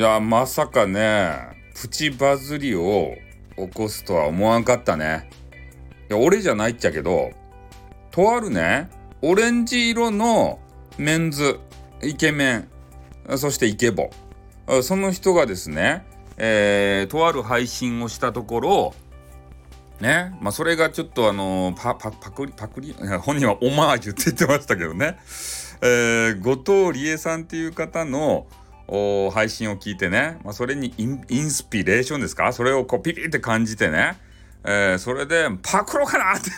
やまさかねプチバズりを起こすとは思わんかったね。いや俺じゃないっちゃけどとあるねオレンジ色のメンズイケメンそしてイケボ。その人がですね、えー、とある配信をしたところねまあそれがちょっとあのパパパクリパクリ 本人はオマージュって言ってましたけどね、えー、後藤理恵さんっていう方の配信を聞いてね、まあ、それにインスピレーションですか？それをこうピピって感じてね、えー、それでパクろうかなって。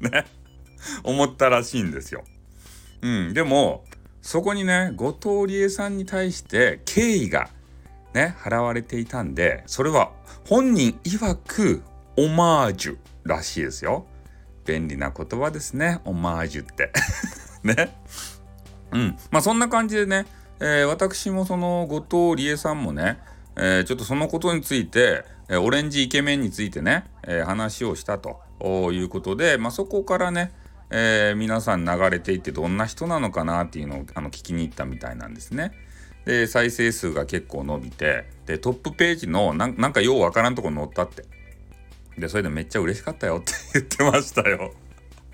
ね。思ったらしいんですよ。うん、でもそこにね後藤理恵さんに対して敬意がね払われていたんでそれは本人曰くオマージュらしいですよ。便利な言葉ですねオマージュって。ね。うん。まあそんな感じでね、えー、私もその後藤理恵さんもね、えー、ちょっとそのことについて、えー、オレンジイケメンについてね、え話をしたということで、まあ、そこからねえ、皆さん流れていってどんな人なのかなっていうのをあの聞きに行ったみたいなんですね。で再生数が結構伸びてでトップページのなんかようわからんとこ載ったってでそれでめっちゃ嬉しかったよって言ってましたよ。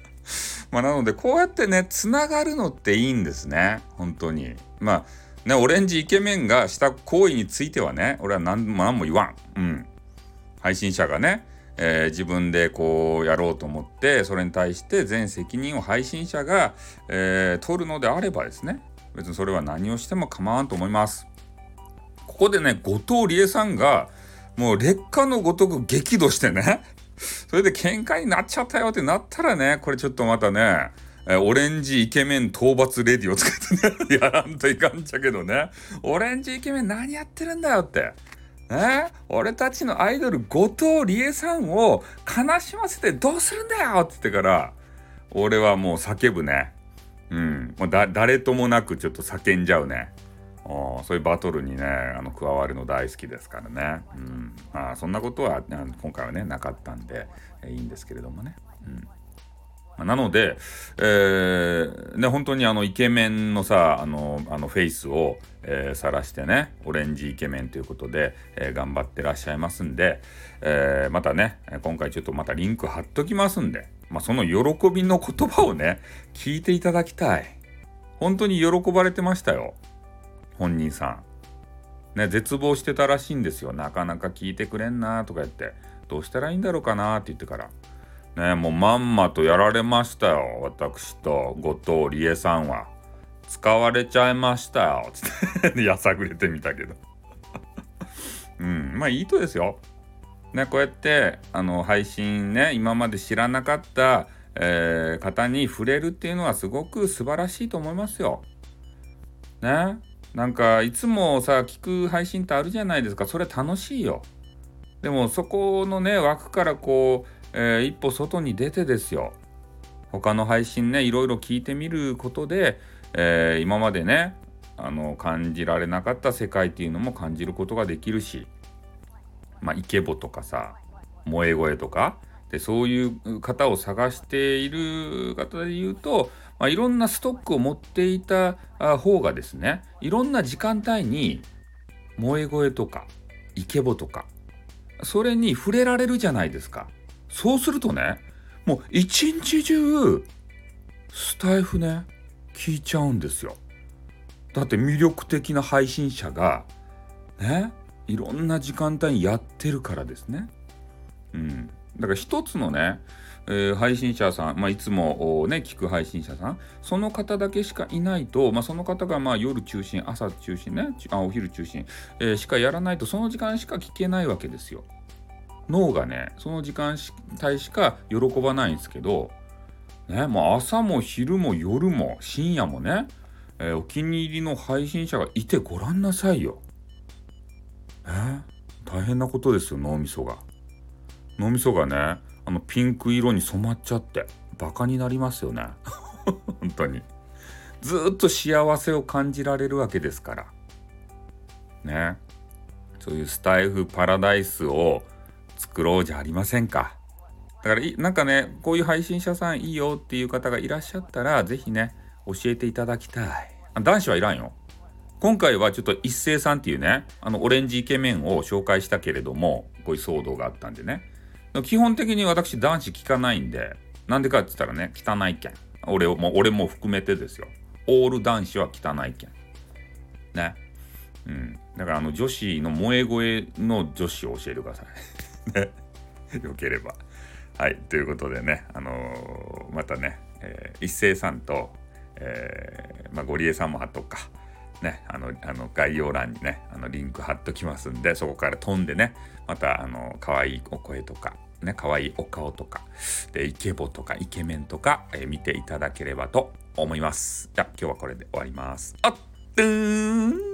まあなのでこうやってねつながるのっていいんですね本当に。まあねオレンジイケメンがした行為についてはね俺は何も何も言わん。うん。配信者がねえー、自分でこうやろうと思ってそれに対して全責任を配信者が、えー、取るのであればですね別にそれは何をしても構わんと思います。ここでね後藤理恵さんがもう劣化のごとく激怒してね それで喧嘩になっちゃったよってなったらねこれちょっとまたねオレンジイケメン討伐レディを使ってね やらんといかんちゃけどね。オレンジイケメン何やってるんだよって。え俺たちのアイドル後藤理恵さんを悲しませてどうするんだよって言ってから俺はもう叫ぶね。うん。もう誰ともなくちょっと叫んじゃうね。そういうバトルにねあの加わるの大好きですからね、うん。まあ、そんなことは今回はねなかったんで、いいんですけれどもね。うん。なので、えー、ね、本当にあのイケメンのさ、あの、あのフェイスを、えー、晒してね、オレンジイケメンということで、えー、頑張ってらっしゃいますんで、えー、またね、今回ちょっとまたリンク貼っときますんで、まあ、その喜びの言葉をね、聞いていただきたい。本当に喜ばれてましたよ。本人さん。ね、絶望してたらしいんですよ。なかなか聞いてくれんなとか言って、どうしたらいいんだろうかなって言ってから。ね、もうまんまとやられましたよ。私と後藤理恵さんは。使われちゃいましたよ。つってやさぐれてみたけど うん、まあいいとですよ。ね、こうやってあの配信ね、今まで知らなかった、えー、方に触れるっていうのはすごく素晴らしいと思いますよ。ね。なんかいつもさ、聞く配信ってあるじゃないですか。それ楽しいよ。でもそこのね、枠からこう、えー、一歩外に出てですよ他の配信ねいろいろ聞いてみることで、えー、今までねあの感じられなかった世界っていうのも感じることができるしまあイケボとかさ萌え声とかでそういう方を探している方で言うと、まあ、いろんなストックを持っていた方がですねいろんな時間帯に萌え声とかイケボとかそれに触れられるじゃないですか。そうするとねもう一日中スタイフね聞いちゃうんですよ。だって魅力的な配信者がねいろんな時間帯にやってるからですね。うん、だから一つのね、えー、配信者さん、まあ、いつもね聞く配信者さんその方だけしかいないと、まあ、その方がまあ夜中心朝中心ねあお昼中心、えー、しかやらないとその時間しか聞けないわけですよ。脳がねその時間帯しか喜ばないんですけど、ね、もう朝も昼も夜も深夜もね、えー、お気に入りの配信者がいてごらんなさいよ。ね、大変なことですよ脳みそが。脳みそがねあのピンク色に染まっちゃってバカになりますよね 本当に。ずっと幸せを感じられるわけですから。ね。そういうスタイフパラダイスを作ろうじゃありませんか。だからなんかねこういう配信者さんいいよっていう方がいらっしゃったら是非ね教えていただきたい。男子はいらんよ。今回はちょっと一斉さんっていうねあのオレンジイケメンを紹介したけれどもこういう騒動があったんでね。基本的に私男子聞かないんでなんでかって言ったらね汚いけん。俺も俺も含めてですよ。オール男子は汚いけん。ね。うん。だからあの女子の萌え声の女子を教えてください。ね よければはいということでねあのー、またね、えー、一斉さんと、えー、まあ、ゴリエさんも貼っとくかね、あの、あの概要欄にね、あのリンク貼っときますんで、そこから飛んでね、また、あの、可愛いお声とか、ね、可愛いお顔とか、で、イケボとかイケメンとか、えー、見ていただければと思います。じゃ、今日はこれで終わります。あっ、ーん